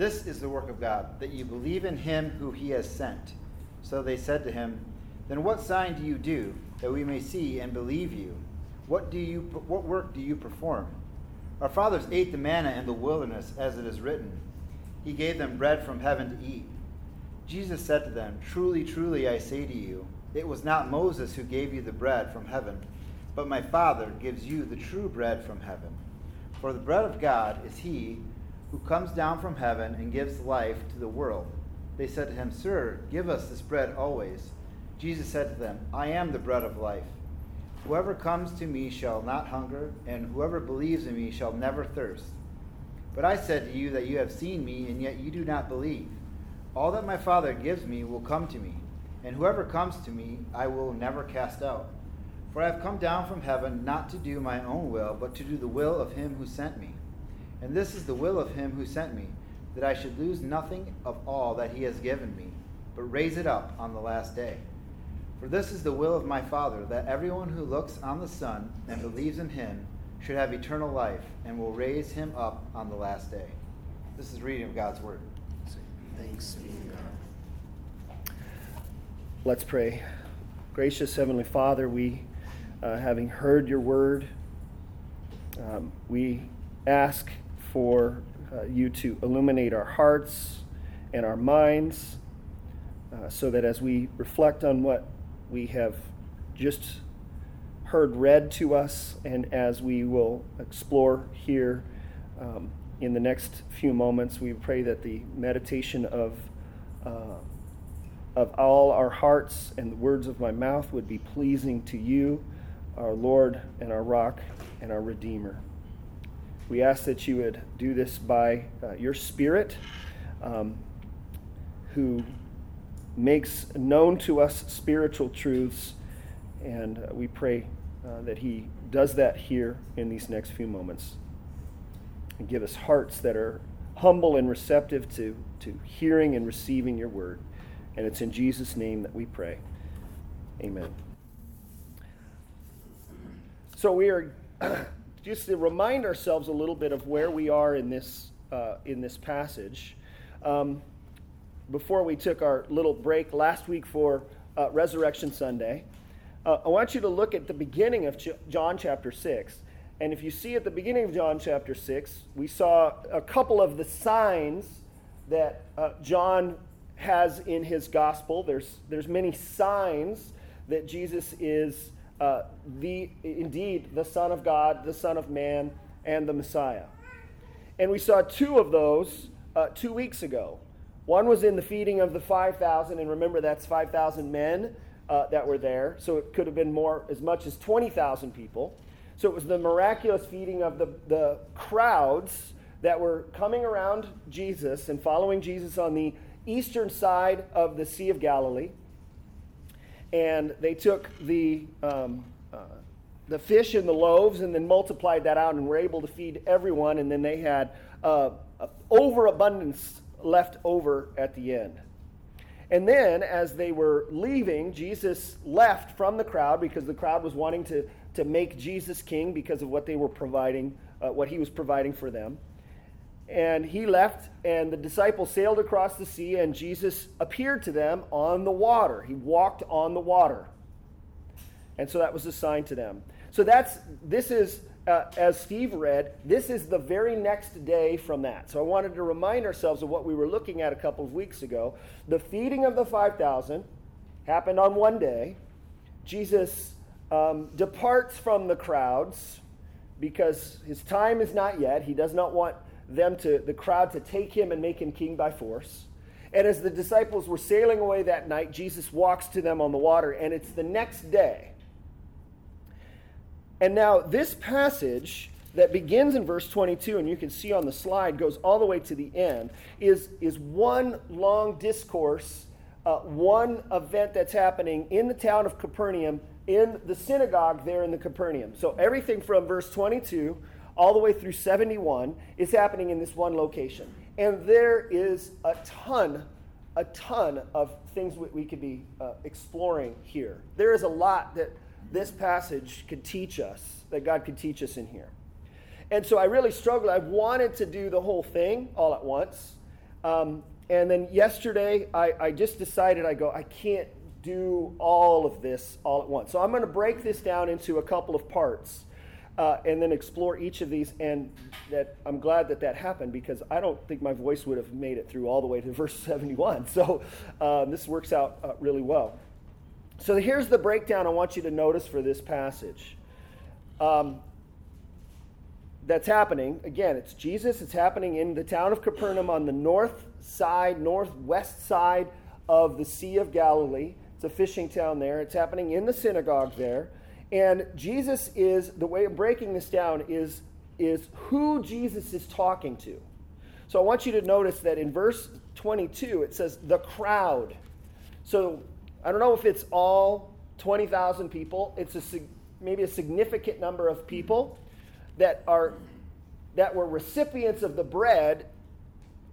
This is the work of God, that you believe in him who he has sent. So they said to him, Then what sign do you do, that we may see and believe you? What, do you, what work do you perform? Our fathers ate the manna in the wilderness, as it is written. He gave them bread from heaven to eat. Jesus said to them, Truly, truly, I say to you, it was not Moses who gave you the bread from heaven, but my Father gives you the true bread from heaven. For the bread of God is he who comes down from heaven and gives life to the world. They said to him, Sir, give us this bread always. Jesus said to them, I am the bread of life. Whoever comes to me shall not hunger, and whoever believes in me shall never thirst. But I said to you that you have seen me, and yet you do not believe. All that my Father gives me will come to me, and whoever comes to me I will never cast out. For I have come down from heaven not to do my own will, but to do the will of him who sent me. And this is the will of him who sent me, that I should lose nothing of all that he has given me, but raise it up on the last day. For this is the will of my Father, that everyone who looks on the Son and believes in him should have eternal life, and will raise him up on the last day. This is reading of God's word. Thanks be to God. Let's pray. Gracious Heavenly Father, we, uh, having heard your word, um, we ask for uh, you to illuminate our hearts and our minds uh, so that as we reflect on what we have just heard read to us, and as we will explore here um, in the next few moments, we pray that the meditation of uh, of all our hearts and the words of my mouth would be pleasing to you, our Lord and our rock and our Redeemer. We ask that you would do this by uh, your Spirit, um, who makes known to us spiritual truths. And uh, we pray uh, that He does that here in these next few moments. And give us hearts that are humble and receptive to, to hearing and receiving your word. And it's in Jesus' name that we pray. Amen. So we are just to remind ourselves a little bit of where we are in this, uh, in this passage. Um, before we took our little break last week for uh, Resurrection Sunday, uh, I want you to look at the beginning of Ch- John chapter 6. And if you see at the beginning of John chapter 6, we saw a couple of the signs that uh, John has in his gospel. There's, there's many signs that Jesus is uh, the, indeed the Son of God, the Son of Man, and the Messiah. And we saw two of those uh, two weeks ago. One was in the feeding of the 5,000, and remember that's 5,000 men uh, that were there, so it could have been more, as much as 20,000 people. So it was the miraculous feeding of the, the crowds that were coming around Jesus and following Jesus on the eastern side of the Sea of Galilee. And they took the, um, uh, the fish and the loaves and then multiplied that out and were able to feed everyone. And then they had uh, overabundance left over at the end. And then, as they were leaving, Jesus left from the crowd because the crowd was wanting to, to make Jesus king because of what they were providing, uh, what he was providing for them. And he left, and the disciples sailed across the sea, and Jesus appeared to them on the water. He walked on the water. And so that was a sign to them. So that's this is uh, as Steve read, this is the very next day from that. So I wanted to remind ourselves of what we were looking at a couple of weeks ago. The feeding of the 5,000 happened on one day. Jesus um, departs from the crowds because his time is not yet. He does not want them to, the crowd to take him and make him king by force. And as the disciples were sailing away that night, Jesus walks to them on the water, and it's the next day and now, this passage that begins in verse 22, and you can see on the slide, goes all the way to the end, is, is one long discourse, uh, one event that's happening in the town of Capernaum, in the synagogue there in the Capernaum. So everything from verse 22 all the way through 71 is happening in this one location. And there is a ton, a ton of things we, we could be uh, exploring here. There is a lot that this passage could teach us, that God could teach us in here. And so I really struggled. I wanted to do the whole thing all at once. Um, and then yesterday, I, I just decided, I go, I can't do all of this all at once. So I'm going to break this down into a couple of parts. Uh, and then explore each of these. And that I'm glad that that happened because I don't think my voice would have made it through all the way to verse 71. So um, this works out uh, really well. So here's the breakdown I want you to notice for this passage. Um, that's happening. Again, it's Jesus. It's happening in the town of Capernaum on the north side, northwest side of the Sea of Galilee. It's a fishing town there. It's happening in the synagogue there. And Jesus is, the way of breaking this down is, is who Jesus is talking to. So I want you to notice that in verse 22, it says the crowd. So I don't know if it's all 20,000 people. It's a, maybe a significant number of people that are that were recipients of the bread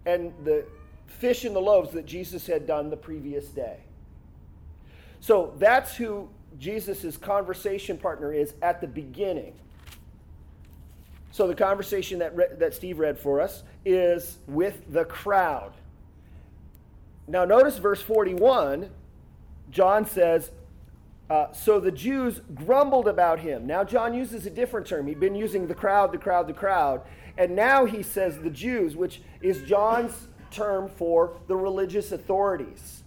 and the fish and the loaves that Jesus had done the previous day. So that's who Jesus' conversation partner is at the beginning. So the conversation that, re- that Steve read for us is with the crowd. Now, notice verse 41. John says, uh, So the Jews grumbled about him. Now, John uses a different term. He'd been using the crowd, the crowd, the crowd. And now he says the Jews, which is John's term for the religious authorities.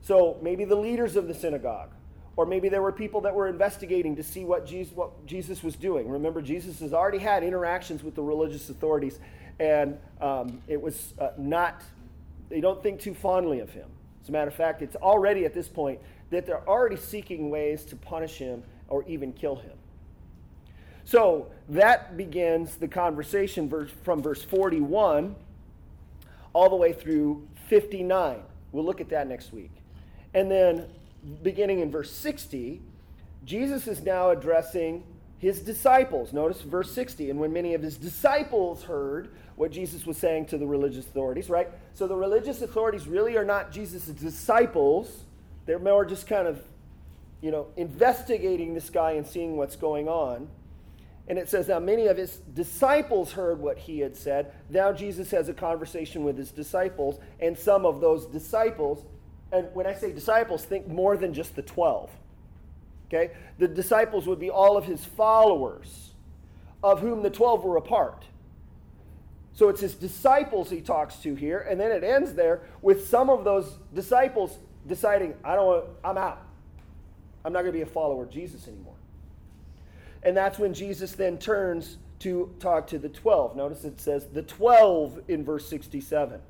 So maybe the leaders of the synagogue or maybe there were people that were investigating to see what Jesus, what Jesus was doing. Remember, Jesus has already had interactions with the religious authorities, and um, it was uh, not, they don't think too fondly of him. As a matter of fact, it's already at this point that they're already seeking ways to punish him or even kill him. So that begins the conversation from verse 41 all the way through 59. We'll look at that next week. And then beginning in verse 60, Jesus is now addressing his disciples. Notice verse 60. And when many of his disciples heard what Jesus was saying to the religious authorities, right? So the religious authorities really are not Jesus' disciples. They're more just kind of, you know, investigating this guy and seeing what's going on. And it says, Now many of his disciples heard what he had said. Now Jesus has a conversation with his disciples, and some of those disciples and when I say disciples, think more than just the 12. Okay? The disciples would be all of his followers, of whom the 12 were a part. So it's his disciples he talks to here, and then it ends there with some of those disciples deciding, I don't want, I'm out. I'm not going to be a follower of Jesus anymore. And that's when Jesus then turns to talk to the 12. Notice it says the 12 in verse 67.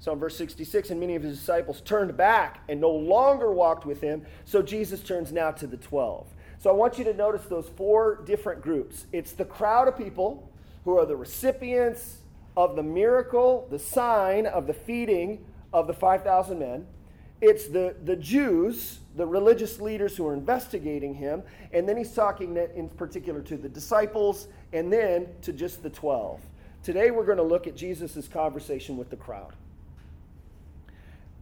So in verse 66, and many of his disciples turned back and no longer walked with him. So Jesus turns now to the 12. So I want you to notice those four different groups. It's the crowd of people who are the recipients of the miracle, the sign of the feeding of the 5,000 men. It's the, the Jews, the religious leaders who are investigating him. And then he's talking in particular to the disciples and then to just the 12. Today we're going to look at Jesus' conversation with the crowd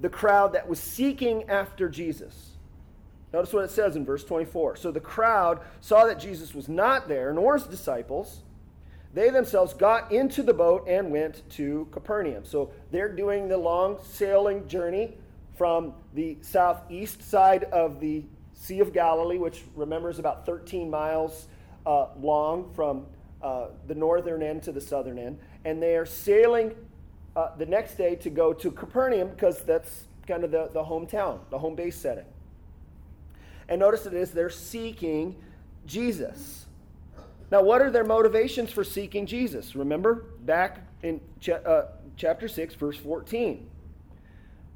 the crowd that was seeking after Jesus. Notice what it says in verse 24. So the crowd saw that Jesus was not there, nor his disciples. They themselves got into the boat and went to Capernaum. So they're doing the long sailing journey from the southeast side of the Sea of Galilee, which remember is about 13 miles uh, long from uh, the northern end to the southern end. And they are sailing uh, the next day to go to Capernaum because that's kind of the, the hometown, the home base setting. And notice it is they're seeking Jesus. Now, what are their motivations for seeking Jesus? Remember back in cha- uh, chapter 6, verse 14.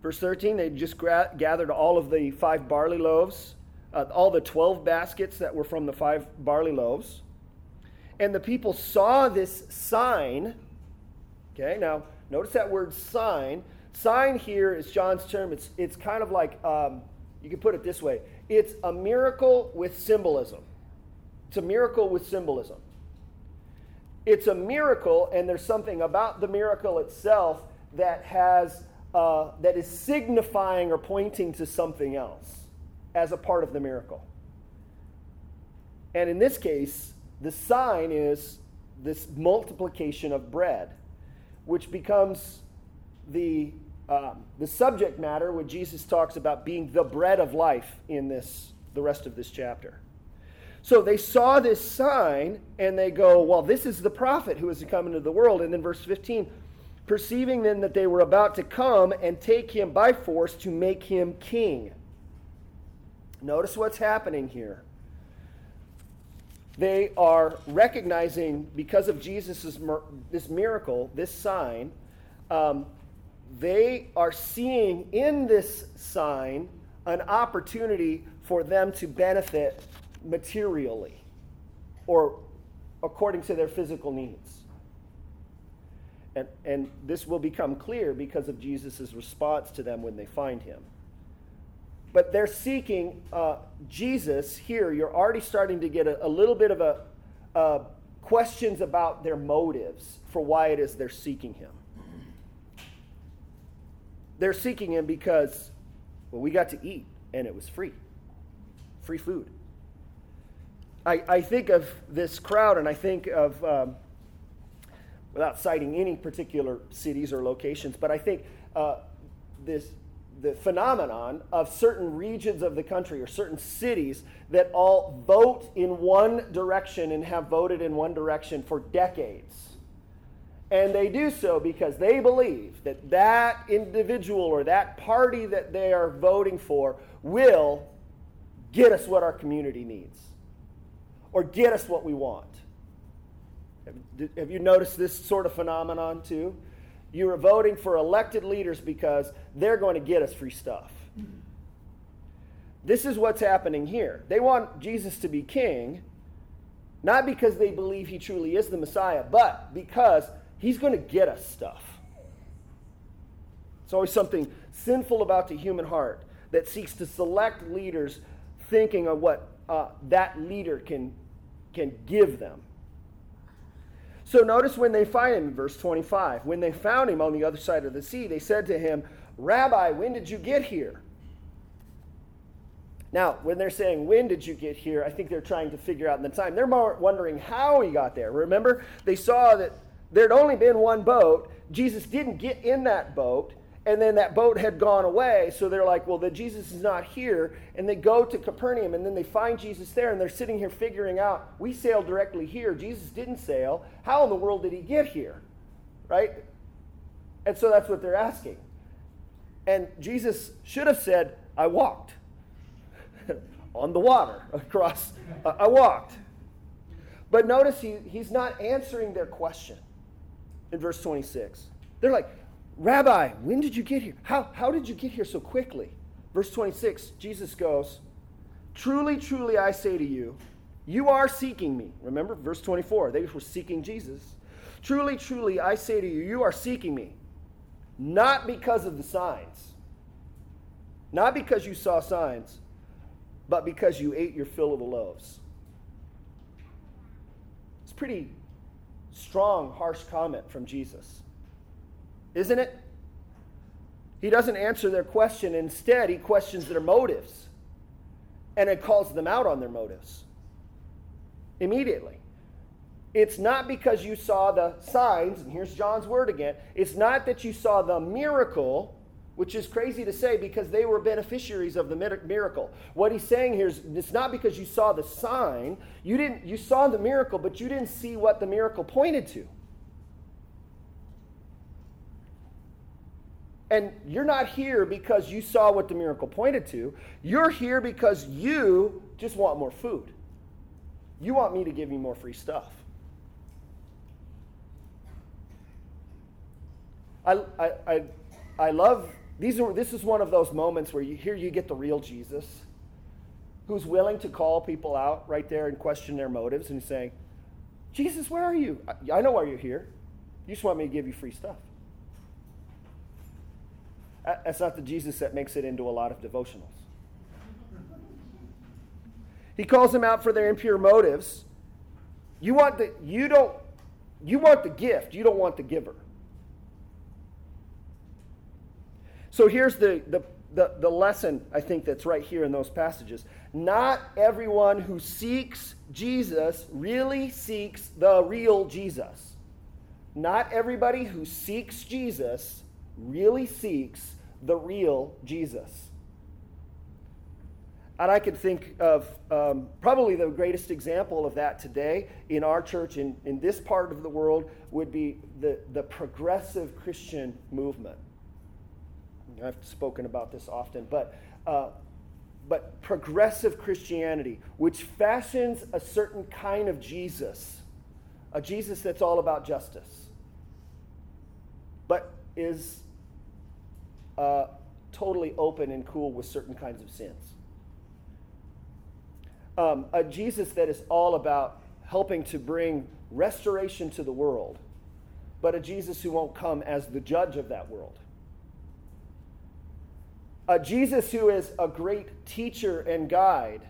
Verse 13, they just gra- gathered all of the five barley loaves, uh, all the 12 baskets that were from the five barley loaves. and the people saw this sign. Okay, now notice that word sign. Sign here is John's term. It's, it's kind of like, um, you can put it this way it's a miracle with symbolism. It's a miracle with symbolism. It's a miracle, and there's something about the miracle itself that has uh, that is signifying or pointing to something else as a part of the miracle. And in this case, the sign is this multiplication of bread, which becomes the, um, the subject matter when Jesus talks about being the bread of life in this, the rest of this chapter. So they saw this sign and they go, Well, this is the prophet who is to come into the world. And then verse 15, perceiving then that they were about to come and take him by force to make him king. Notice what's happening here. They are recognizing, because of Jesus' this miracle, this sign, um, they are seeing in this sign an opportunity for them to benefit materially or according to their physical needs. And, and this will become clear because of Jesus' response to them when they find him. But they're seeking uh, Jesus here. You're already starting to get a, a little bit of a uh, questions about their motives for why it is they're seeking him. They're seeking him because, well, we got to eat and it was free. Free food. I, I think of this crowd and I think of um, without citing any particular cities or locations, but I think uh, this the phenomenon of certain regions of the country or certain cities that all vote in one direction and have voted in one direction for decades. And they do so because they believe that that individual or that party that they are voting for will get us what our community needs or get us what we want. Have you noticed this sort of phenomenon too? You are voting for elected leaders because they're going to get us free stuff. This is what's happening here. They want Jesus to be king, not because they believe he truly is the Messiah, but because he's going to get us stuff. It's always something sinful about the human heart that seeks to select leaders thinking of what uh, that leader can, can give them. So notice when they find him in verse 25. When they found him on the other side of the sea, they said to him, Rabbi, when did you get here? Now, when they're saying, When did you get here? I think they're trying to figure out in the time. They're more wondering how he got there. Remember, they saw that there'd only been one boat. Jesus didn't get in that boat and then that boat had gone away. So they're like, well, then Jesus is not here. And they go to Capernaum, and then they find Jesus there, and they're sitting here figuring out, we sailed directly here. Jesus didn't sail. How in the world did he get here? Right? And so that's what they're asking. And Jesus should have said, I walked on the water across. Uh, I walked. But notice he, he's not answering their question in verse 26. They're like, Rabbi, when did you get here? How, how did you get here so quickly? Verse 26, Jesus goes, Truly, truly, I say to you, you are seeking me. Remember, verse 24, they were seeking Jesus. Truly, truly, I say to you, you are seeking me, not because of the signs, not because you saw signs, but because you ate your fill of the loaves. It's pretty strong, harsh comment from Jesus isn't it? He doesn't answer their question. Instead, he questions their motives and it calls them out on their motives immediately. It's not because you saw the signs, and here's John's word again. It's not that you saw the miracle, which is crazy to say because they were beneficiaries of the miracle. What he's saying here is it's not because you saw the sign, you didn't you saw the miracle, but you didn't see what the miracle pointed to. And you're not here because you saw what the miracle pointed to. You're here because you just want more food. You want me to give you more free stuff. I, I, I, I love these are this is one of those moments where you here you get the real Jesus who's willing to call people out right there and question their motives and saying, Jesus, where are you? I, I know why you're here. You just want me to give you free stuff. Uh, that's not the Jesus that makes it into a lot of devotionals. He calls them out for their impure motives. You want the you don't you want the gift, you don't want the giver. So here's the, the, the, the lesson I think that's right here in those passages. Not everyone who seeks Jesus really seeks the real Jesus. Not everybody who seeks Jesus really seeks the real Jesus. And I could think of um, probably the greatest example of that today in our church, in, in this part of the world, would be the, the progressive Christian movement. I've spoken about this often, but, uh, but progressive Christianity, which fashions a certain kind of Jesus, a Jesus that's all about justice, but is uh, totally open and cool with certain kinds of sins. Um, a Jesus that is all about helping to bring restoration to the world, but a Jesus who won't come as the judge of that world a Jesus who is a great teacher and guide,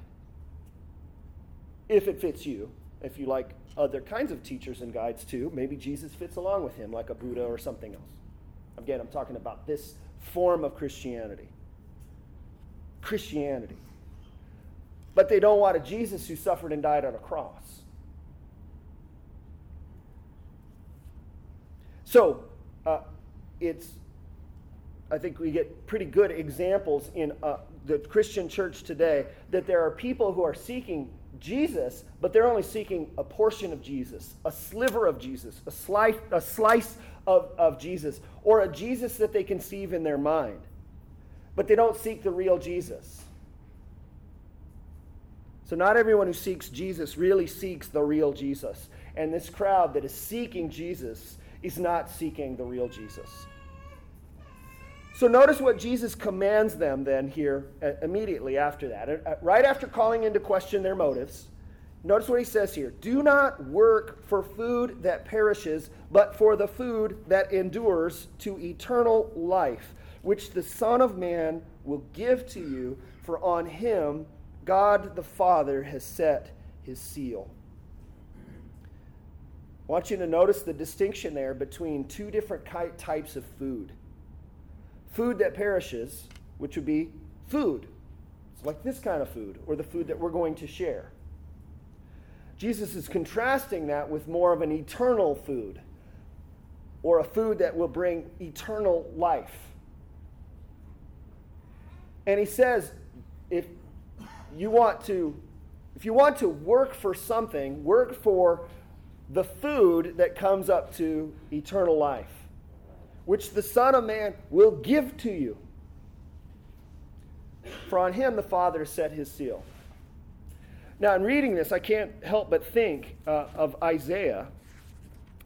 if it fits you, if you like other kinds of teachers and guides too, maybe Jesus fits along with him, like a Buddha or something else. Again, I'm talking about this form of Christianity. Christianity. But they don't want a Jesus who suffered and died on a cross. So, uh, it's I think we get pretty good examples in uh, the Christian church today that there are people who are seeking Jesus, but they're only seeking a portion of Jesus, a sliver of Jesus, a slice, a slice of, of Jesus, or a Jesus that they conceive in their mind. But they don't seek the real Jesus. So, not everyone who seeks Jesus really seeks the real Jesus. And this crowd that is seeking Jesus is not seeking the real Jesus. So notice what Jesus commands them then here uh, immediately after that. Uh, right after calling into question their motives, notice what he says here Do not work for food that perishes, but for the food that endures to eternal life, which the Son of Man will give to you, for on him God the Father has set his seal. I want you to notice the distinction there between two different types of food food that perishes, which would be food. It's like this kind of food, or the food that we're going to share. Jesus is contrasting that with more of an eternal food, or a food that will bring eternal life. And he says, if you want to if you want to work for something, work for the food that comes up to eternal life which the Son of Man will give to you. For on him the Father set his seal. Now, in reading this, I can't help but think uh, of Isaiah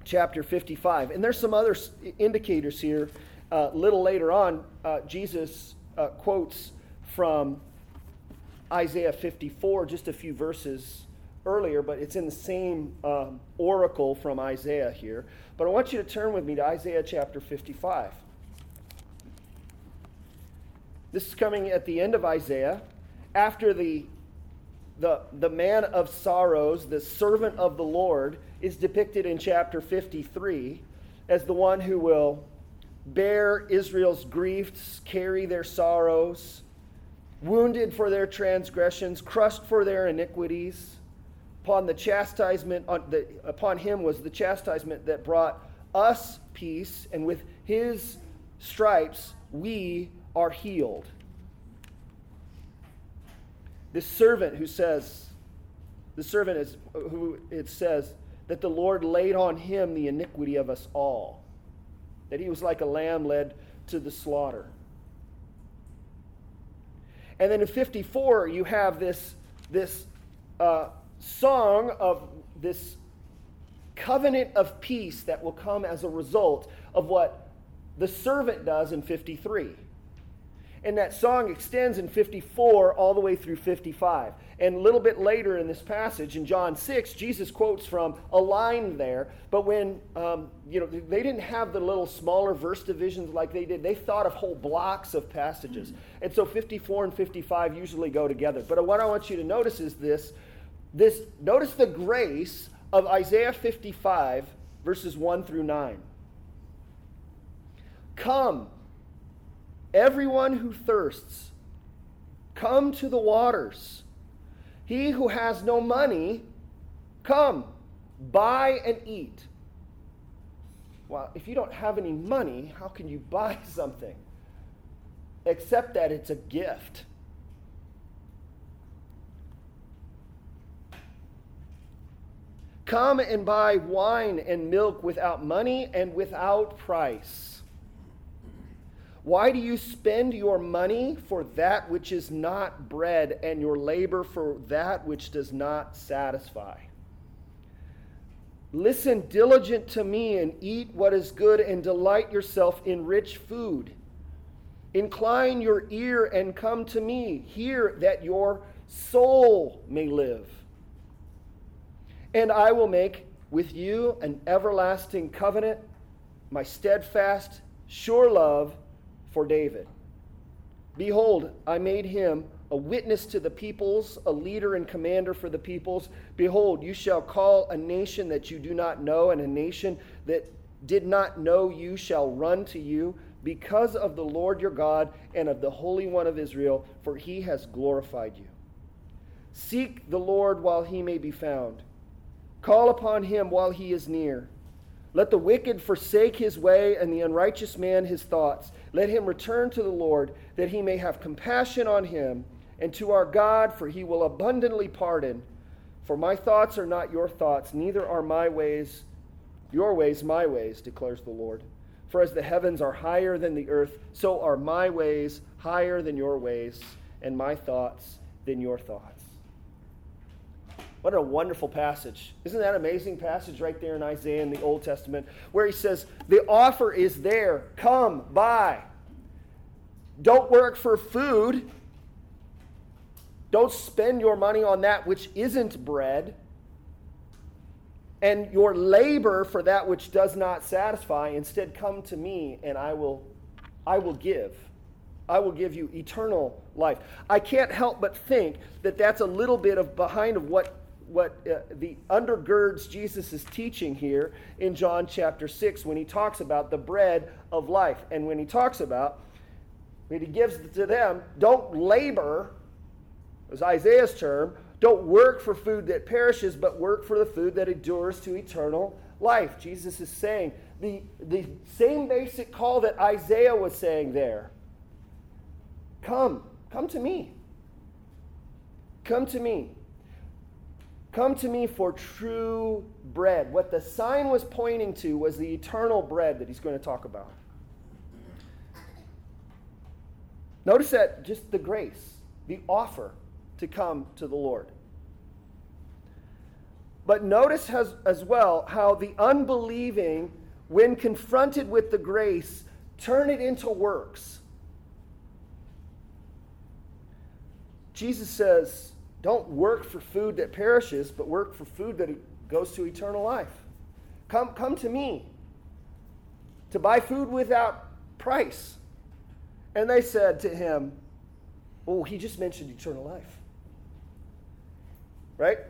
chapter 55. And there's some other indicators here. A uh, little later on, uh, Jesus uh, quotes from Isaiah 54, just a few verses earlier, but it's in the same um, oracle from Isaiah here. But I want you to turn with me to Isaiah chapter 55. This is coming at the end of Isaiah, after the, the, the man of sorrows, the servant of the Lord, is depicted in chapter 53 as the one who will bear Israel's griefs, carry their sorrows, wounded for their transgressions, crushed for their iniquities upon the chastisement on the, upon him was the chastisement that brought us peace and with his stripes we are healed. This servant who says the servant is who it says that the lord laid on him the iniquity of us all that he was like a lamb led to the slaughter. And then in 54 you have this this uh, song of this covenant of peace that will come as a result of what the servant does in 53. And that song extends in 54 all the way through 55. And a little bit later in this passage, in John 6, Jesus quotes from a line there. But when, um, you know, they didn't have the little smaller verse divisions like they did, they thought of whole blocks of passages. And so 54 and 55 usually go together. But what I want you to notice is this, this notice the grace of Isaiah 55, verses 1 through 9. Come, everyone who thirsts, come to the waters. He who has no money, come, buy and eat. Well, if you don't have any money, how can you buy something? Except that it's a gift. Come and buy wine and milk without money and without price why do you spend your money for that which is not bread, and your labor for that which does not satisfy? Listen diligent to me and eat what is good, and delight yourself in rich food. Incline your ear and come to me. Hear that your soul may live. And I will make with you an everlasting covenant, my steadfast, sure love for David. Behold, I made him a witness to the peoples, a leader and commander for the peoples. Behold, you shall call a nation that you do not know, and a nation that did not know you shall run to you because of the Lord your God and of the Holy One of Israel, for he has glorified you. Seek the Lord while he may be found, call upon him while he is near. Let the wicked forsake his way, and the unrighteous man his thoughts. Let him return to the Lord, that he may have compassion on him, and to our God, for he will abundantly pardon. For my thoughts are not your thoughts, neither are my ways your ways my ways, declares the Lord. For as the heavens are higher than the earth, so are my ways higher than your ways, and my thoughts than your thoughts. What a wonderful passage. Isn't that amazing passage right there in Isaiah in the Old Testament where he says, The offer is there. Come, buy. Don't work for food. Don't spend your money on that which isn't bread. And your labor for that which does not satisfy. Instead, come to me and I will, I will give. I will give you eternal life. I can't help but think that that's a little bit of behind of what what uh, the undergirds Jesus' is teaching here in John chapter 6 when he talks about the bread of life. And when he talks about, when he gives to them, don't labor, as Isaiah's term, don't work for food that perishes, but work for the food that endures to eternal life. Jesus is saying the, the same basic call that Isaiah was saying there. Come, come to me. Come to me. Come to me for true bread. What the sign was pointing to was the eternal bread that he's going to talk about. Notice that just the grace, the offer to come to the Lord. But notice has, as well how the unbelieving, when confronted with the grace, turn it into works. Jesus says, don't work for food that perishes, but work for food that goes to eternal life. Come, come to me to buy food without price. And they said to him, Oh, he just mentioned eternal life. Right?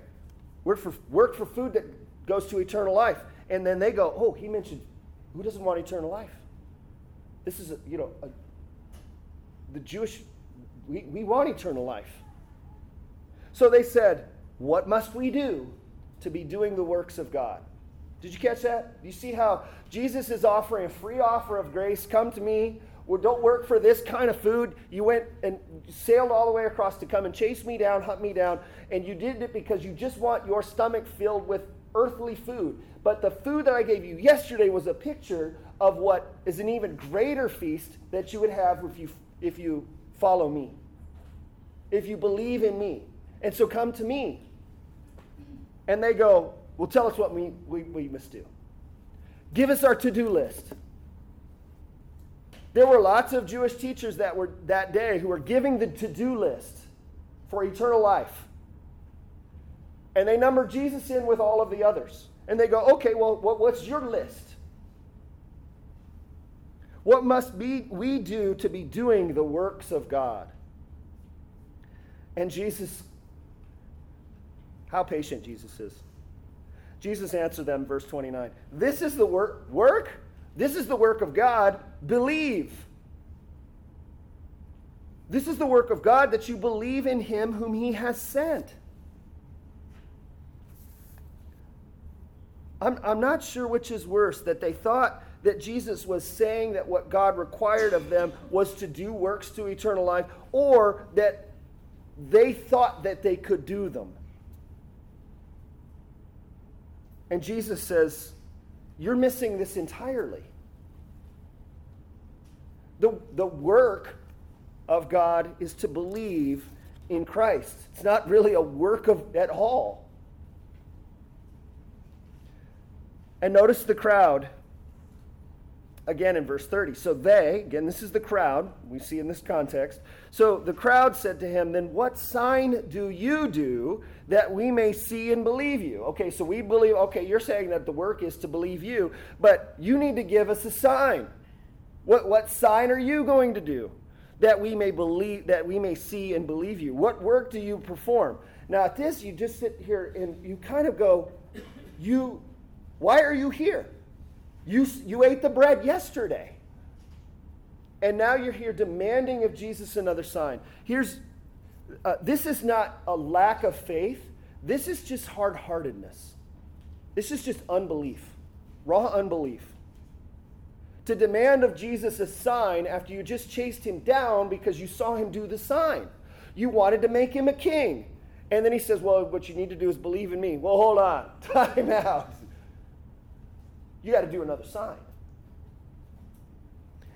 Work for, work for food that goes to eternal life. And then they go, Oh, he mentioned, who doesn't want eternal life? This is, a, you know, a, the Jewish, we, we want eternal life. So they said, What must we do to be doing the works of God? Did you catch that? You see how Jesus is offering a free offer of grace? Come to me. Well, don't work for this kind of food. You went and sailed all the way across to come and chase me down, hunt me down, and you did it because you just want your stomach filled with earthly food. But the food that I gave you yesterday was a picture of what is an even greater feast that you would have if you, if you follow me, if you believe in me. And so come to me. And they go, Well, tell us what we, we, we must do. Give us our to do list. There were lots of Jewish teachers that were that day who were giving the to-do list for eternal life. And they numbered Jesus in with all of the others. And they go, okay, well, what, what's your list? What must be, we do to be doing the works of God? And Jesus, how patient Jesus is. Jesus answered them, verse 29. This is the work, work? This is the work of God. Believe. This is the work of God that you believe in him whom he has sent. I'm, I'm not sure which is worse that they thought that Jesus was saying that what God required of them was to do works to eternal life, or that they thought that they could do them. And Jesus says, You're missing this entirely. The, the work of God is to believe in Christ. It's not really a work of at all. And notice the crowd again in verse 30. So they, again, this is the crowd, we see in this context. So the crowd said to him, Then what sign do you do that we may see and believe you? Okay, so we believe, okay, you're saying that the work is to believe you, but you need to give us a sign. What, what sign are you going to do that we may believe, that we may see and believe you? What work do you perform? Now at this, you just sit here and you kind of go, you why are you here? You, you ate the bread yesterday. And now you're here demanding of Jesus another sign. Here's uh, this is not a lack of faith. This is just hard heartedness. This is just unbelief, raw unbelief. To demand of Jesus a sign after you just chased him down because you saw him do the sign. You wanted to make him a king. And then he says, Well, what you need to do is believe in me. Well, hold on. Time out you got to do another sign.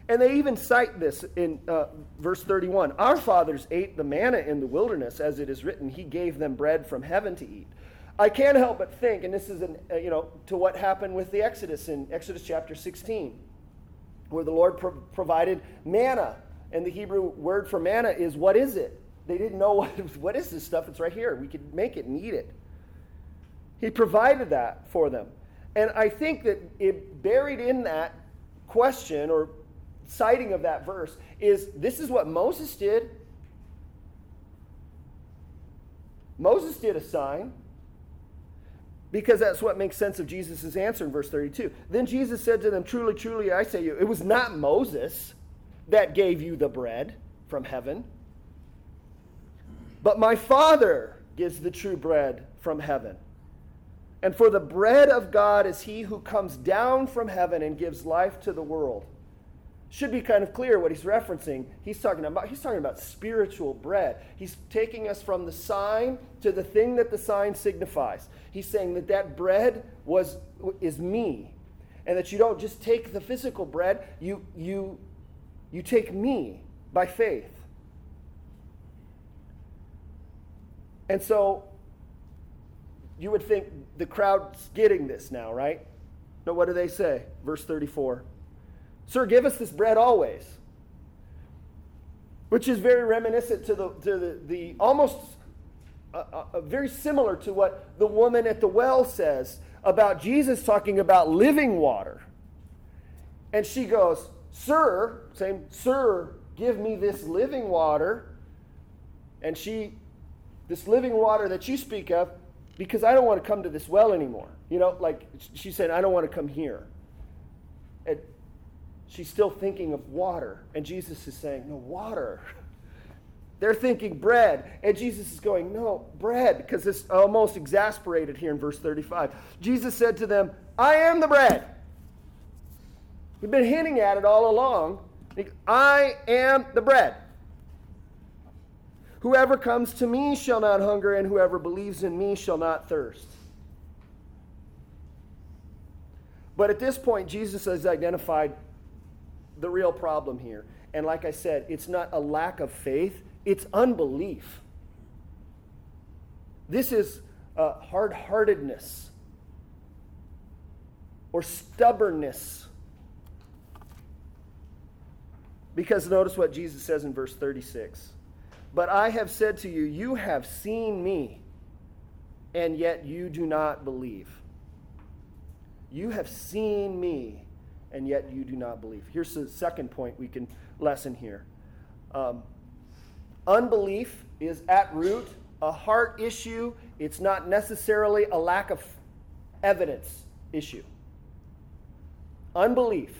And they even cite this in uh, verse 31. Our fathers ate the manna in the wilderness, as it is written, He gave them bread from heaven to eat. I can't help but think, and this is, an, uh, you know, to what happened with the Exodus in Exodus chapter 16, where the Lord pro- provided manna. And the Hebrew word for manna is, what is it? They didn't know what, what is this stuff. It's right here. We could make it and eat it. He provided that for them. And I think that it, buried in that question or citing of that verse is this is what Moses did. Moses did a sign because that's what makes sense of Jesus' answer in verse 32. Then Jesus said to them, Truly, truly, I say to you, it was not Moses that gave you the bread from heaven, but my Father gives the true bread from heaven. And for the bread of God is he who comes down from heaven and gives life to the world. Should be kind of clear what he's referencing. He's talking about he's talking about spiritual bread. He's taking us from the sign to the thing that the sign signifies. He's saying that that bread was is me. And that you don't just take the physical bread, you you you take me by faith. And so you would think the crowd's getting this now, right? No, what do they say? Verse 34 Sir, give us this bread always. Which is very reminiscent to the, to the, the almost uh, uh, very similar to what the woman at the well says about Jesus talking about living water. And she goes, Sir, saying, Sir, give me this living water. And she, this living water that you speak of, because I don't want to come to this well anymore. You know, like she said, I don't want to come here. And she's still thinking of water. And Jesus is saying, No, water. They're thinking bread. And Jesus is going, No, bread, because it's almost exasperated here in verse 35. Jesus said to them, I am the bread. We've been hinting at it all along. I am the bread. Whoever comes to me shall not hunger, and whoever believes in me shall not thirst. But at this point, Jesus has identified the real problem here. And like I said, it's not a lack of faith, it's unbelief. This is uh, hard heartedness or stubbornness. Because notice what Jesus says in verse 36 But I have said to you, you have seen me, and yet you do not believe. You have seen me, and yet you do not believe. Here's the second point we can lesson here. Um, unbelief is at root a heart issue. It's not necessarily a lack of evidence issue. Unbelief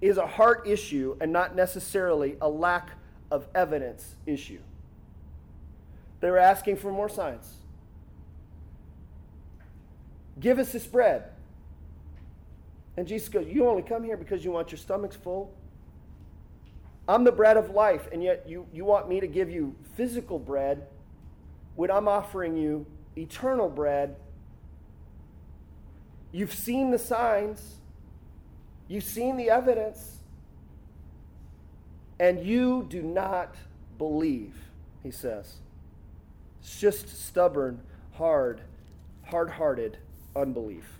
is a heart issue and not necessarily a lack of evidence issue. They were asking for more signs. Give us this bread. And Jesus goes, You only come here because you want your stomachs full. I'm the bread of life, and yet you, you want me to give you physical bread when I'm offering you eternal bread. You've seen the signs, you've seen the evidence, and you do not believe, he says. It's just stubborn, hard, hard hearted unbelief.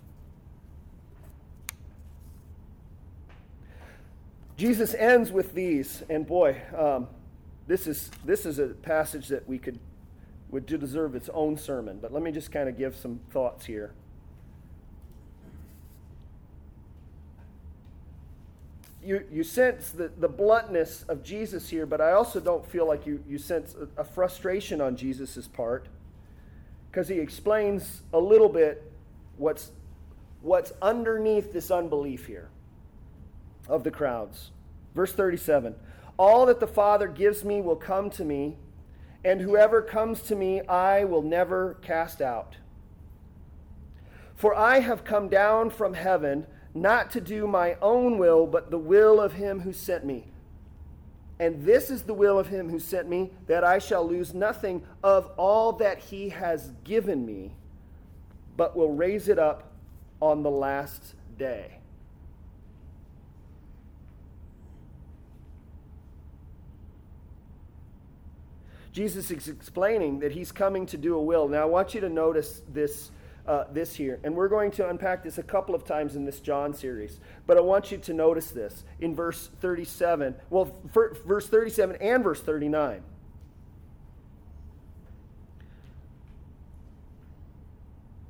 Jesus ends with these, and boy, um, this is this is a passage that we could would deserve its own sermon. But let me just kind of give some thoughts here. You, you sense the, the bluntness of Jesus here, but I also don't feel like you, you sense a, a frustration on Jesus' part because he explains a little bit what's, what's underneath this unbelief here of the crowds. Verse 37 All that the Father gives me will come to me, and whoever comes to me I will never cast out. For I have come down from heaven not to do my own will, but the will of him who sent me. And this is the will of him who sent me, that I shall lose nothing of all that he has given me, but will raise it up on the last day. Jesus is explaining that he's coming to do a will. Now, I want you to notice this, uh, this here. And we're going to unpack this a couple of times in this John series. But I want you to notice this in verse 37. Well, verse 37 and verse 39.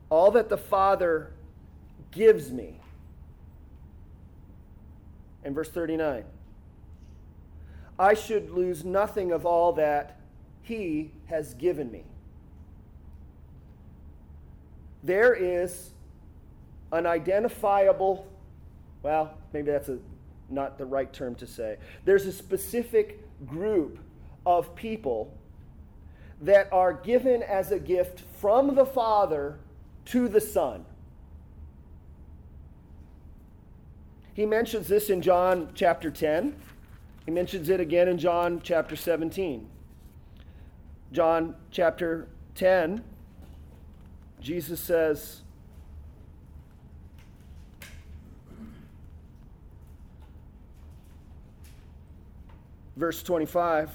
All that the Father gives me. And verse 39. I should lose nothing of all that he has given me. There is an identifiable, well, maybe that's a, not the right term to say. There's a specific group of people that are given as a gift from the Father to the Son. He mentions this in John chapter 10. He mentions it again in John chapter 17. John chapter 10, Jesus says, verse 25,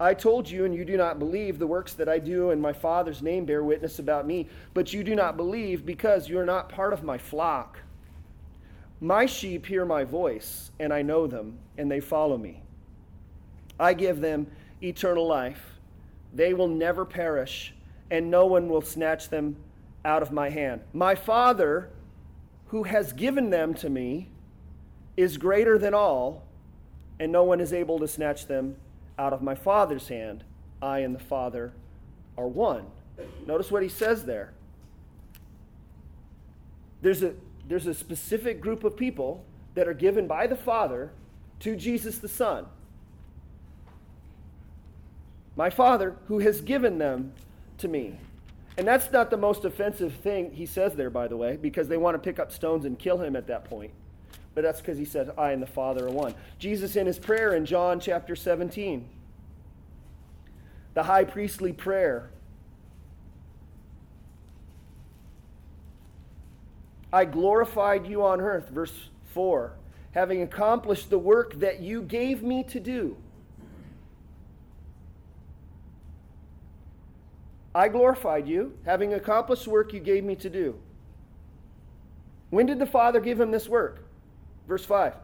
I told you, and you do not believe, the works that I do in my Father's name bear witness about me, but you do not believe because you are not part of my flock. My sheep hear my voice, and I know them, and they follow me. I give them eternal life they will never perish, and no one will snatch them out of my hand. My Father, who has given them to me, is greater than all, and no one is able to snatch them out of my Father's hand. I and the Father are one. Notice what he says there. There's a, there's a specific group of people that are given by the Father to Jesus the Son my Father who has given them to me. And that's not the most offensive thing he says there, by the way, because they want to pick up stones and kill him at that point. But that's because he says, I and the Father are one. Jesus, in his prayer in John chapter 17, the high priestly prayer, I glorified you on earth, verse 4, having accomplished the work that you gave me to do. I glorified you, having accomplished work you gave me to do. When did the Father give him this work? Verse 5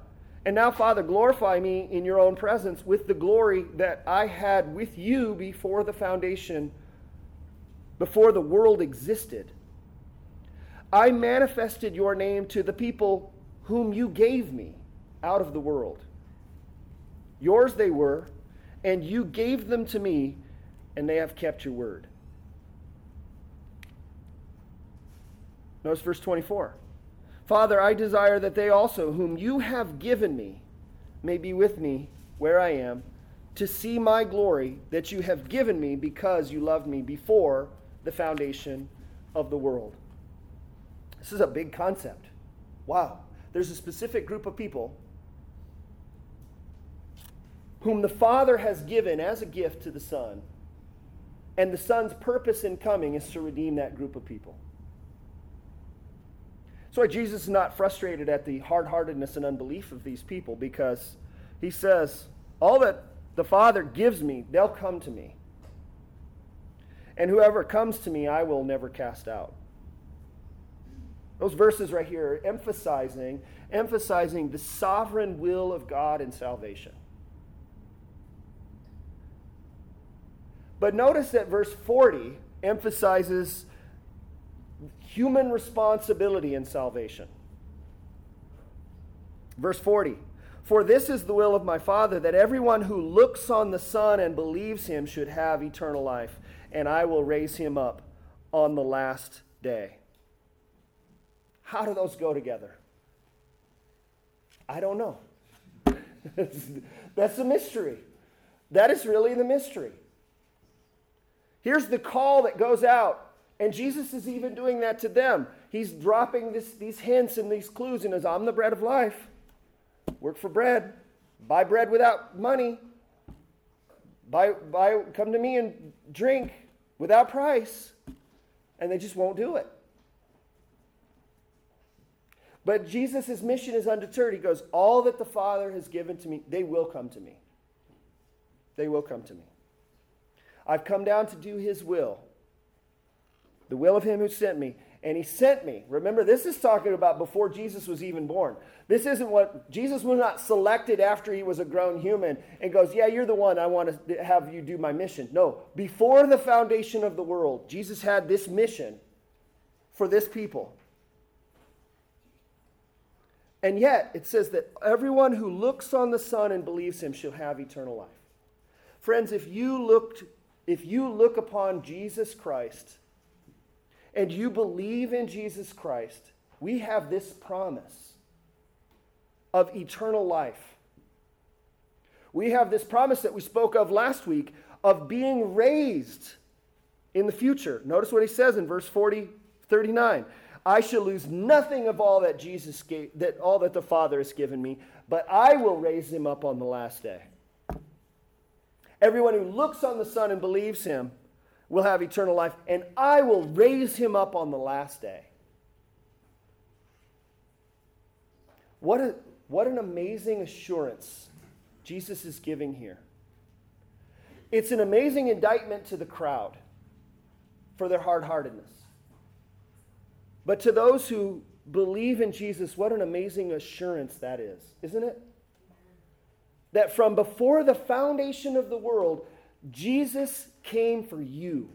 And now, Father, glorify me in your own presence with the glory that I had with you before the foundation, before the world existed. I manifested your name to the people whom you gave me out of the world. Yours they were, and you gave them to me, and they have kept your word. Notice verse 24. Father, I desire that they also, whom you have given me, may be with me where I am, to see my glory that you have given me because you loved me before the foundation of the world. This is a big concept. Wow. There's a specific group of people whom the Father has given as a gift to the Son, and the Son's purpose in coming is to redeem that group of people. Why Jesus is not frustrated at the hard heartedness and unbelief of these people because he says, All that the Father gives me, they'll come to me. And whoever comes to me, I will never cast out. Those verses right here are emphasizing, emphasizing the sovereign will of God in salvation. But notice that verse 40 emphasizes human responsibility in salvation. Verse 40 For this is the will of my Father, that everyone who looks on the Son and believes him should have eternal life, and I will raise him up on the last day. How do those go together? I don't know. That's a mystery. That is really the mystery. Here's the call that goes out and Jesus is even doing that to them. He's dropping this, these hints and these clues and says, I'm the bread of life. Work for bread. Buy bread without money. Buy, buy, come to me and drink without price. And they just won't do it. But Jesus' mission is undeterred. He goes, All that the Father has given to me, they will come to me. They will come to me. I've come down to do his will the will of him who sent me. And he sent me. Remember, this is talking about before Jesus was even born. This isn't what Jesus was not selected after he was a grown human and goes, Yeah, you're the one I want to have you do my mission. No, before the foundation of the world, Jesus had this mission for this people. And yet, it says that everyone who looks on the Son and believes him shall have eternal life. Friends, if you looked, if you look upon Jesus Christ and you believe in Jesus Christ, we have this promise of eternal life. We have this promise that we spoke of last week of being raised in the future. Notice what he says in verse 40, 39. I shall lose nothing of all that Jesus gave, that all that the Father has given me, but I will raise him up on the last day. Everyone who looks on the Son and believes him will have eternal life, and I will raise him up on the last day. What, a, what an amazing assurance Jesus is giving here. It's an amazing indictment to the crowd for their hard heartedness. But to those who believe in Jesus, what an amazing assurance that is, isn't it? That from before the foundation of the world, Jesus came for you.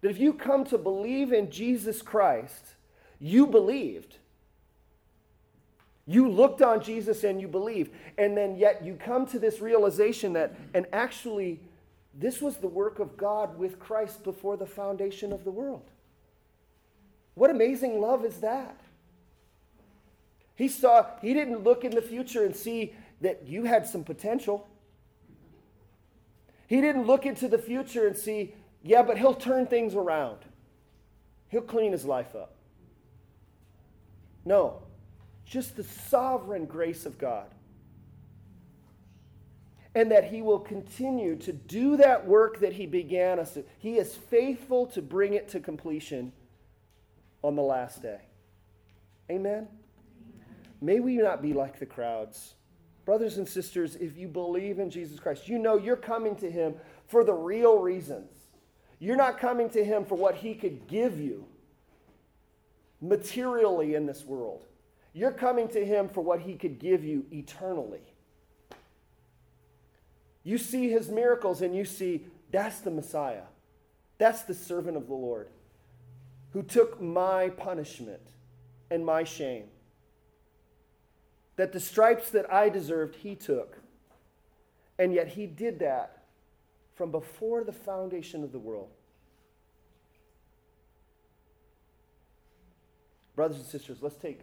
That if you come to believe in Jesus Christ, you believed. You looked on Jesus and you believed. And then yet you come to this realization that, and actually, this was the work of God with Christ before the foundation of the world. What amazing love is that? He saw, he didn't look in the future and see that you had some potential. He didn't look into the future and see, yeah, but he'll turn things around. He'll clean his life up. No, just the sovereign grace of God. And that he will continue to do that work that he began us. To. He is faithful to bring it to completion on the last day. Amen? Amen? May we not be like the crowds Brothers and sisters, if you believe in Jesus Christ, you know you're coming to him for the real reasons. You're not coming to him for what he could give you materially in this world. You're coming to him for what he could give you eternally. You see his miracles and you see that's the Messiah. That's the servant of the Lord who took my punishment and my shame. That the stripes that I deserved, he took. And yet he did that from before the foundation of the world. Brothers and sisters, let's take,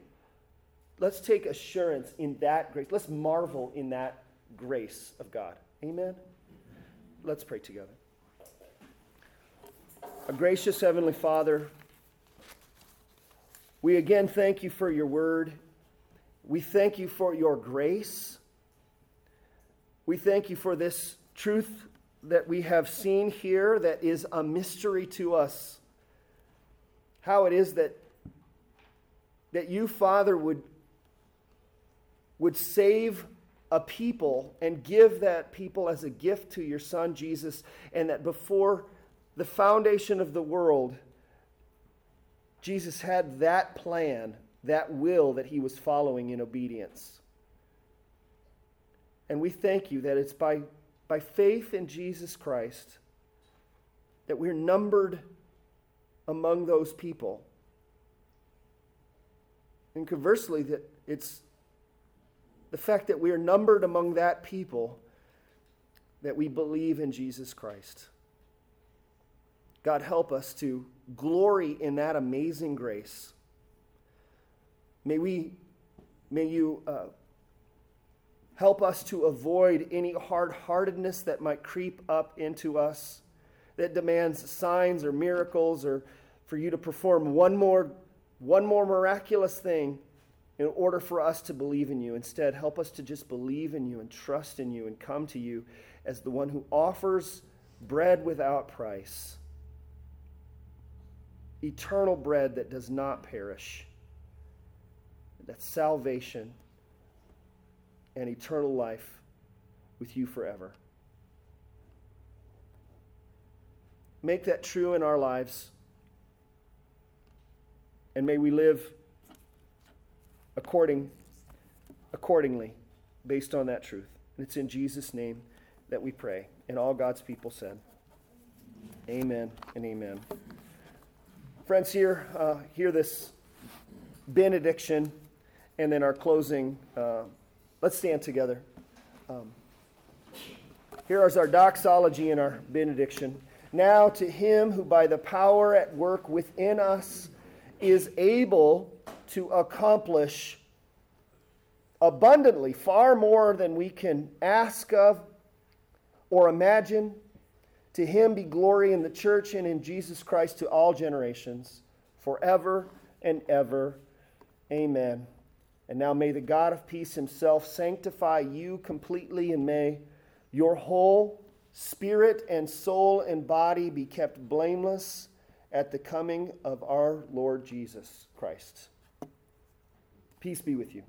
let's take assurance in that grace. Let's marvel in that grace of God. Amen? Let's pray together. A gracious Heavenly Father, we again thank you for your word. We thank you for your grace. We thank you for this truth that we have seen here that is a mystery to us. How it is that that you, Father, would, would save a people and give that people as a gift to your Son, Jesus, and that before the foundation of the world, Jesus had that plan, that will that he was following in obedience. And we thank you that it's by, by faith in Jesus Christ that we're numbered among those people and conversely, that it's the fact that we are numbered among that people that we believe in Jesus Christ. God, help us to glory in that amazing grace. May we, may you uh, help us to avoid any hard heartedness that might creep up into us that demands signs or miracles or for you to perform one more one more miraculous thing in order for us to believe in you. Instead, help us to just believe in you and trust in you and come to you as the one who offers bread without price, eternal bread that does not perish. That's salvation and eternal life with you forever. Make that true in our lives. And may we live according, accordingly based on that truth. And it's in Jesus' name that we pray. And all God's people said, Amen and amen. Friends, here, uh, hear this benediction and then our closing. Uh, let's stand together. Um, here is our doxology and our benediction. Now to him who by the power at work within us is able to accomplish abundantly, far more than we can ask of or imagine. To him be glory in the church and in Jesus Christ to all generations, forever and ever. Amen. And now may the God of peace himself sanctify you completely, and may your whole spirit and soul and body be kept blameless at the coming of our Lord Jesus Christ. Peace be with you.